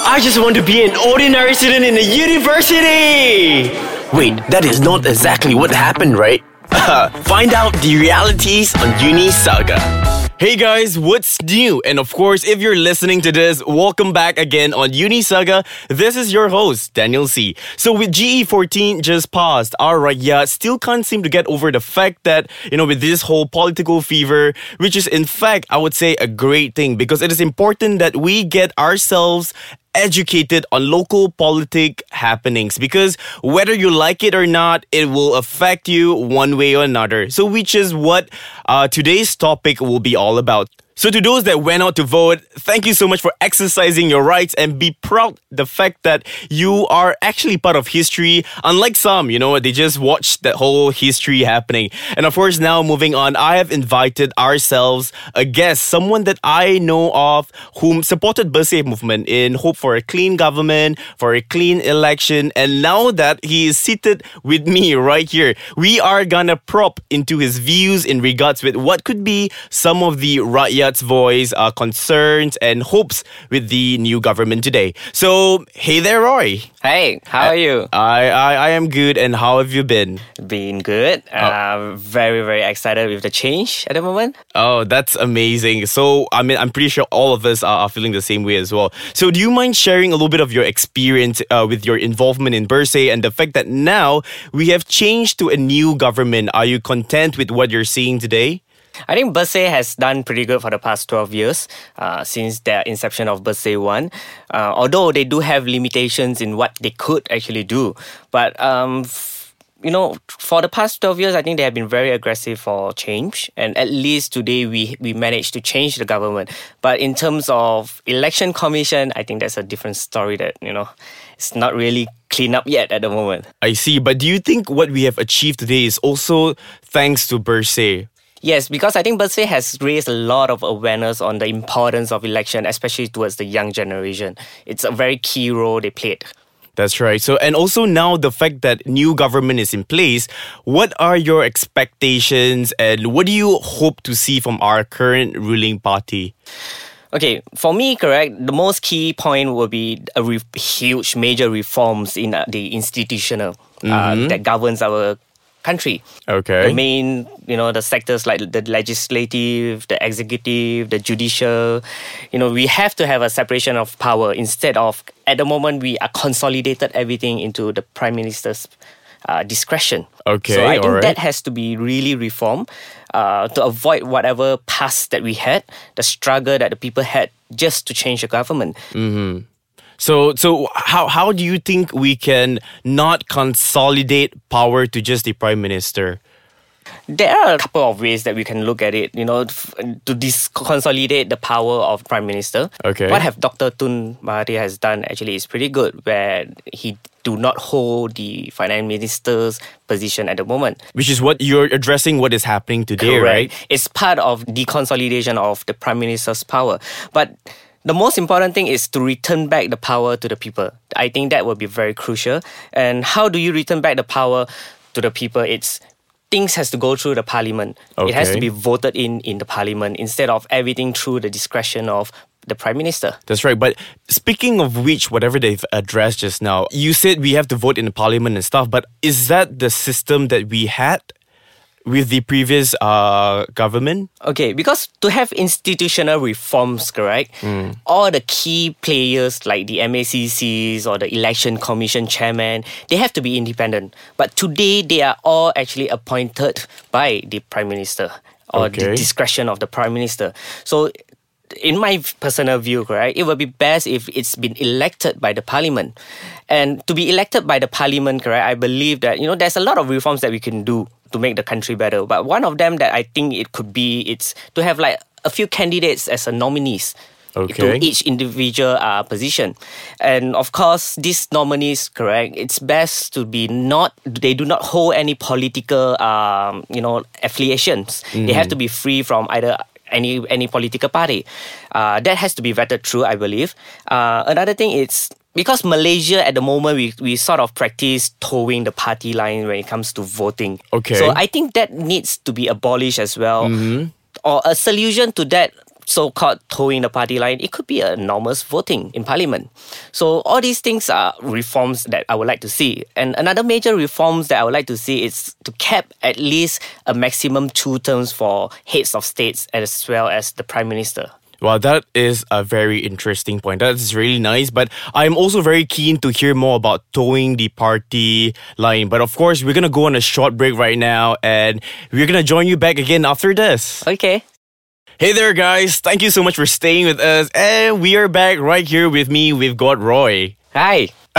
I just want to be an ordinary student in a university. Wait, that is not exactly what happened, right? Find out the realities on Uni Saga. Hey guys, what's new? And of course, if you're listening to this, welcome back again on Unisaga. This is your host, Daniel C. So with GE14 just passed, our Raya still can't seem to get over the fact that, you know, with this whole political fever, which is in fact, I would say a great thing because it is important that we get ourselves educated on local politic happenings because whether you like it or not, it will affect you one way or another. So, which is what uh, today's topic will be all about. So to those that went out to vote, thank you so much for exercising your rights and be proud the fact that you are actually part of history. Unlike some, you know, they just watched that whole history happening. And of course, now moving on, I have invited ourselves a guest, someone that I know of whom supported Bersih movement in hope for a clean government, for a clean election. And now that he is seated with me right here, we are gonna prop into his views in regards with what could be some of the Rakyat voice, uh, concerns, and hopes with the new government today. So, hey there, Roy. Hey, how are you? I, I, I am good, and how have you been? Been good. Oh. Uh, very, very excited with the change at the moment. Oh, that's amazing. So, I mean, I'm pretty sure all of us are, are feeling the same way as well. So, do you mind sharing a little bit of your experience uh, with your involvement in Bersih and the fact that now we have changed to a new government? Are you content with what you're seeing today? I think Bersih has done pretty good for the past 12 years uh, since their inception of Bersih 1. Uh, although they do have limitations in what they could actually do. But um, f- you know, for the past 12 years, I think they have been very aggressive for change. And at least today, we, we managed to change the government. But in terms of election commission, I think that's a different story that, you know, it's not really clean up yet at the moment. I see. But do you think what we have achieved today is also thanks to Bersih? Yes, because I think Bersih has raised a lot of awareness on the importance of election, especially towards the young generation. It's a very key role they played. That's right. So, and also now the fact that new government is in place, what are your expectations and what do you hope to see from our current ruling party? Okay, for me, correct, the most key point will be a re- huge major reforms in uh, the institutional uh, that governs our country. Okay. The main, you know, the sectors like the legislative, the executive, the judicial, you know, we have to have a separation of power instead of, at the moment, we are consolidated everything into the prime minister's uh, discretion. Okay, So I think that has to be really reformed uh, to avoid whatever past that we had, the struggle that the people had just to change the government. So, so how how do you think we can not consolidate power to just the prime minister? There are a couple of ways that we can look at it, you know, f- to dis- consolidate the power of Prime Minister. Okay. What have Dr. Tun Mahathir has done actually is pretty good, where he do not hold the finance minister's position at the moment. Which is what you're addressing. What is happening today, right? It's part of the consolidation of the Prime Minister's power. But the most important thing is to return back the power to the people. I think that will be very crucial. And how do you return back the power to the people? It's things has to go through the parliament. Okay. It has to be voted in in the parliament instead of everything through the discretion of the prime minister. That's right. But speaking of which, whatever they've addressed just now, you said we have to vote in the parliament and stuff. But is that the system that we had with the previous uh, government? Okay, because to have institutional reforms, correct, all the key players like the MACCs or the election commission chairman, they have to be independent. But today, they are all actually appointed by the prime minister or the discretion of the prime minister. So, in my personal view, correct, it would be best if it's been elected by the parliament. And to be elected by the parliament, correct, I believe that, you know, there's a lot of reforms that we can do to make the country better. But one of them that I think it could be, it's to have like a few candidates as a nominees. Okay. To each individual uh, position, and of course, these nominees, correct. It's best to be not. They do not hold any political, um, you know, affiliations. They have to be free from either any any political party. Uh, that has to be vetted through, I believe. Uh, another thing is because Malaysia at the moment we, we sort of practice towing the party line when it comes to voting. Okay. So I think that needs to be abolished as well. Mm-hmm. Or a solution to that so-called towing the party line, it could be a enormous voting in parliament. So all these things are reforms that I would like to see. And another major reforms that I would like to see is to cap at least a maximum two terms for heads of states as well as the prime minister. Well, that is a very interesting point. That's really nice. But I'm also very keen to hear more about towing the party line. But of course, we're going to go on a short break right now and we're going to join you back again after this. Okay. Hey there, guys. Thank you so much for staying with us. And we are back right here with me. We've got Roy. Hi.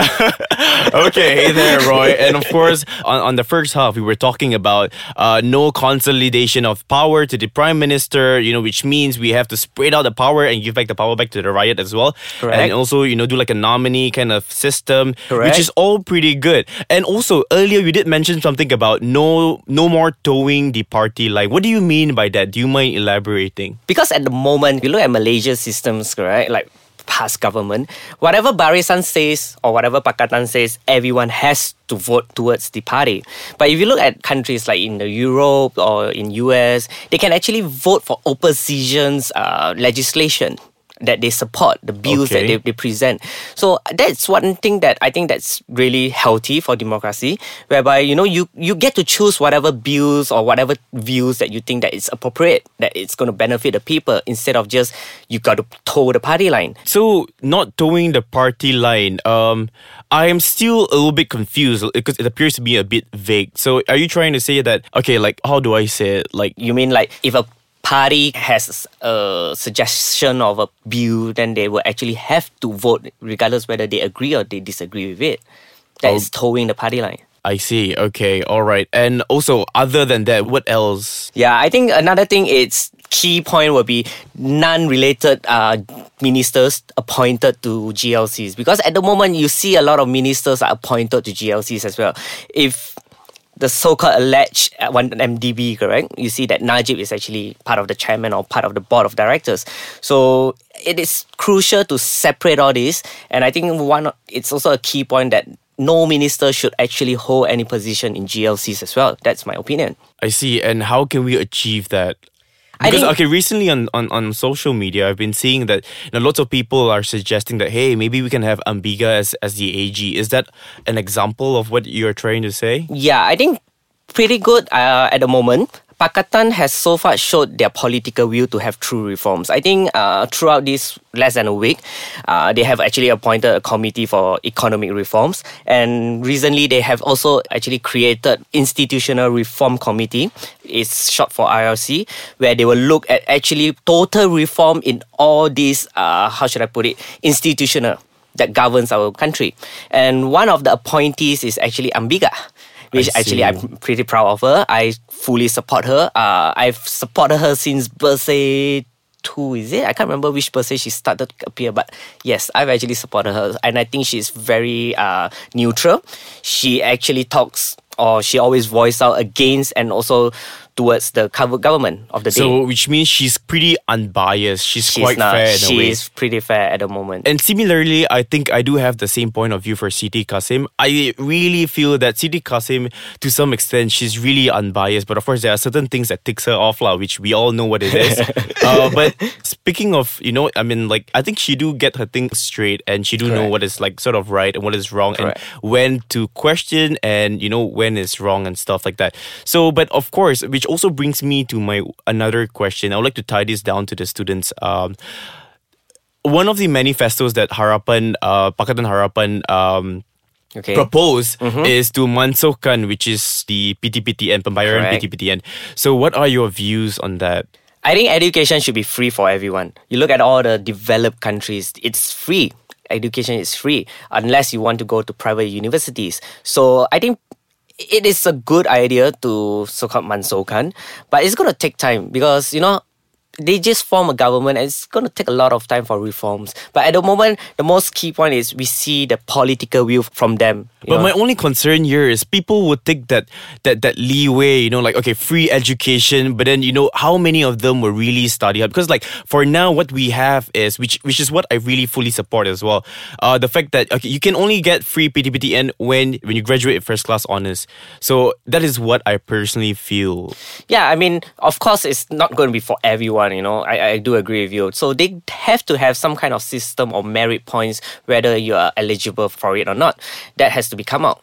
okay, hey there, Roy. And of course, on, on the first half, we were talking about uh, no consolidation of power to the prime minister, you know, which means we have to spread out the power and give back the power back to the rakyat as well. Correct. And also, you know, do like a nominee kind of system, Correct. which is all pretty good. And also, earlier you did mention something about no no more towing the party line. What do you mean by that? Do you mind elaborating? Because at the moment, you look at Malaysia's systems, correct? Like past government, whatever Barisan says or whatever Pakatan says, everyone has to vote towards the party. But if you look at countries like in Europe or in US, they can actually vote for opposition's uh, legislation that they support the bills that they, they present so that's one thing that i think that's really healthy for democracy whereby you know you you get to choose whatever bills or whatever views that you think that is appropriate that it's going to benefit the people instead of just you got to toe the party line So, not towing the party line, um, I am still a little bit confused because it appears to be a bit vague. So, are you trying to say that, okay, like, how do I say it? Like, you mean like if a party has a suggestion of a bill then they will actually have to vote regardless whether they agree or they disagree with it That is towing the party line I see, okay, all right. And also, other than that, what else? Yeah, I think another thing it's key point will be non-related uh, ministers appointed to GLCs because at the moment you see a lot of ministers are appointed to GLCs as well. If the so-called alleged uh, 1MDB, correct? You see that Najib is actually part of the chairman or part of the board of directors. So it is crucial to separate all this, and I think one it's also a key point that no minister should actually hold any position in GLCs as well. That's my opinion. I see. And how can we achieve that? I Because, think- okay, recently on, on, on social media, I've been seeing that you know, lots of people are suggesting that, hey, maybe we can have Ambiga as, as the AG. Is that an example of what you're trying to say? Yeah, I think pretty good uh, at the moment. Pakatan has so far showed their political will to have true reforms. I think uh, throughout this less than a week, uh, they have actually appointed a committee for economic reforms, and recently they have also actually created institutional reform committee. It's short for IRC, where they will look at actually total reform in all these. Uh, how should I put it? Institutional that governs our country, and one of the appointees is actually Ambiga which actually. I'm pretty proud of her. I fully support her. Uh, I've supported her since Bersih two, is it? I can't remember which Bersih she started to appear, but yes, I've actually supported her, and I think she's very uh, neutral. She actually talks, or she always voice out against and also towards the government of the day. So, which means she's pretty unbiased. She's, she's quite not. fair in a way. She's pretty fair at the moment. And similarly, I think I do have the same point of view for Siti Kasim. I really feel that Siti Kasim, to some extent, she's really unbiased. But of course, there are certain things that ticks her off, lah, which we all know what it is. uh, but speaking of, you know, I mean, like, I think she do get her things straight and she do know what is, like, sort of right and what is wrong Correct. and when to question and, you know, when is wrong and stuff like that. So, but of course, which also brings me to my another question. I would like to tie this down to the students. Um, one of the manifestos that Harapan, uh, Pakatan Harapan, um, okay. propose Mm-hmm. is to mansuhkan, which is the PTPTN, pembayaran Correct. PTPTN. So, what are your views on that? I think education should be free for everyone. You look at all the developed countries, it's free. Education is free unless you want to go to private universities. So I think it is a good idea to so-called mansuhkan, but it's to take time because, you know, they just form a government and it's going to take a lot of time for reforms. But at the moment, the most key point is we see the political will from them. But know. my only concern here is people would take that that that leeway, you know, like okay, free education, but then you know how many of them will really study hard? Because like for now, what we have is which which is what I really fully support as well. Uh, the fact that okay, you can only get free PTPTN when when you graduate first class honors. So that is what I personally feel. Yeah, I mean, of course, it's not going to be for everyone. Pakatan, you know, I, I do agree with you. So they have to have some kind of system of merit points, whether you are eligible for it or not. That has to be come out.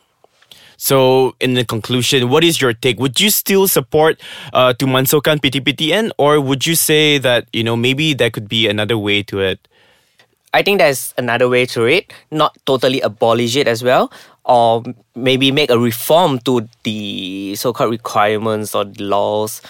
So, in the conclusion, what is your take? Would you still support uh, to mansuhkan PTPTN, or would you say that you know maybe there could be another way to it? I think there's another way to it, not totally abolish it as well, or maybe make a reform to the so-called requirements or laws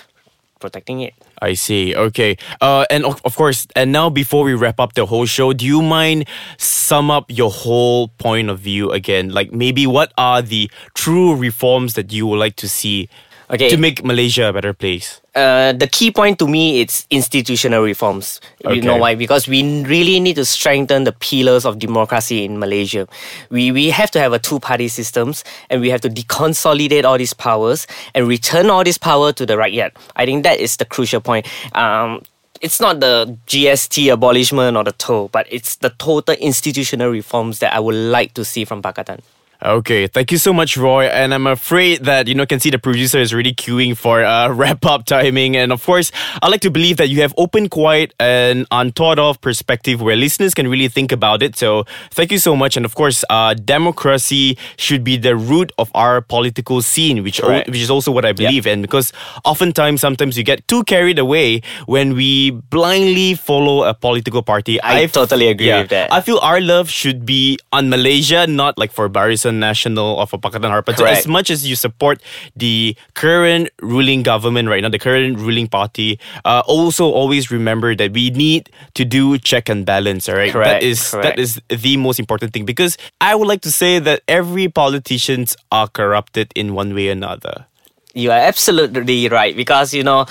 protecting it. I see. Okay. Uh, and of, of course, and now before we wrap up the whole show, do you mind sum up your whole point of view again? Like maybe what are the true reforms that you would like to see Okay. to make Malaysia a better place? Uh, the key point to me it's institutional reforms. You know why? Because we really need to strengthen the pillars of democracy in Malaysia. We we have to have a two party systems and we have to deconsolidate all these powers and return all this power to the right rakyat. I think that is the crucial point. Um, it's not the GST abolishment or the toll, but it's the total institutional reforms that I would like to see from Pakatan. Okay, thank you so much, Roy. And I'm afraid that you know can see the producer is really queuing for uh, wrap up timing. And of course, I like to believe that you have opened quite an unthought of perspective where listeners can really think about it. So thank you so much. And of course, uh, democracy should be the root of our political scene, which o- which is also what I believe. And because oftentimes, sometimes you get too carried away when we blindly follow a political party. I totally agree with that. I feel our love should be on Malaysia, not like for Barisan Nasional of for Pakatan Harapan. So as much as you support the current ruling government right now, the current ruling party, uh, also always remember that we need to do check and balance. All right, Correct, is that correct. is the most important thing because I would like to say that every politicians are corrupted in one way or another. You are absolutely right because you know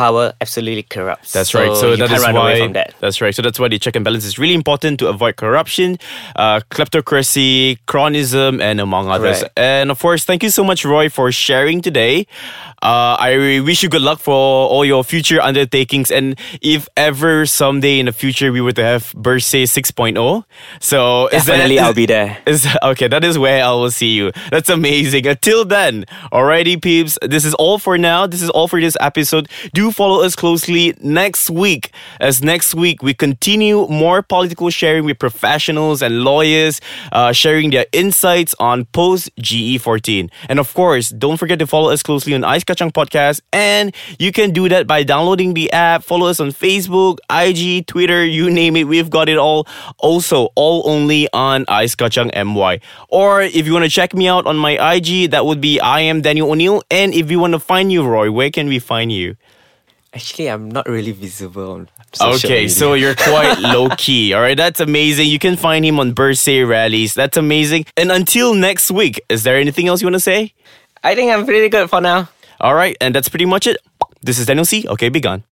power absolutely corrupts. That's right. So you that run why. that. That's right. So that's why the check and balance is really important to avoid corruption, uh, kleptocracy, cronyism, and among others. Correct. And of course, thank you so much, Roy, for sharing today. Uh, I wish you good luck for all your future undertakings. And if ever someday in the future we were to have Bersih 6.0, so is that- Definitely, is- I'll be there. is okay, that is where I will see you. That's amazing. Until then, alrighty, peeps. This is all for now. This is all for this episode. Do follow us closely next week, as next week we continue more political sharing with professionals and lawyers, uh, sharing their insights on post GE14. And of course, don't forget to follow us closely on Ice Kachang Podcast. And you can do that by downloading the app. Follow us on Facebook, IG, Twitter, you name it. We've got it all. Also, all only on Ice Kachang MY. Or if you want to check me out on my IG, that would be I am Daniel O'Neill. And if you want to find you, Roy, where can we find you? Actually, I'm not really visible on social Okay, media. so you're quite low key. All right, that's amazing. You can find him on Bersih rallies. That's amazing. And until next week, is there anything else you want to say? I think I'm pretty good for now. All right, and that's pretty much it. This is Daniel C. Okay, be gone.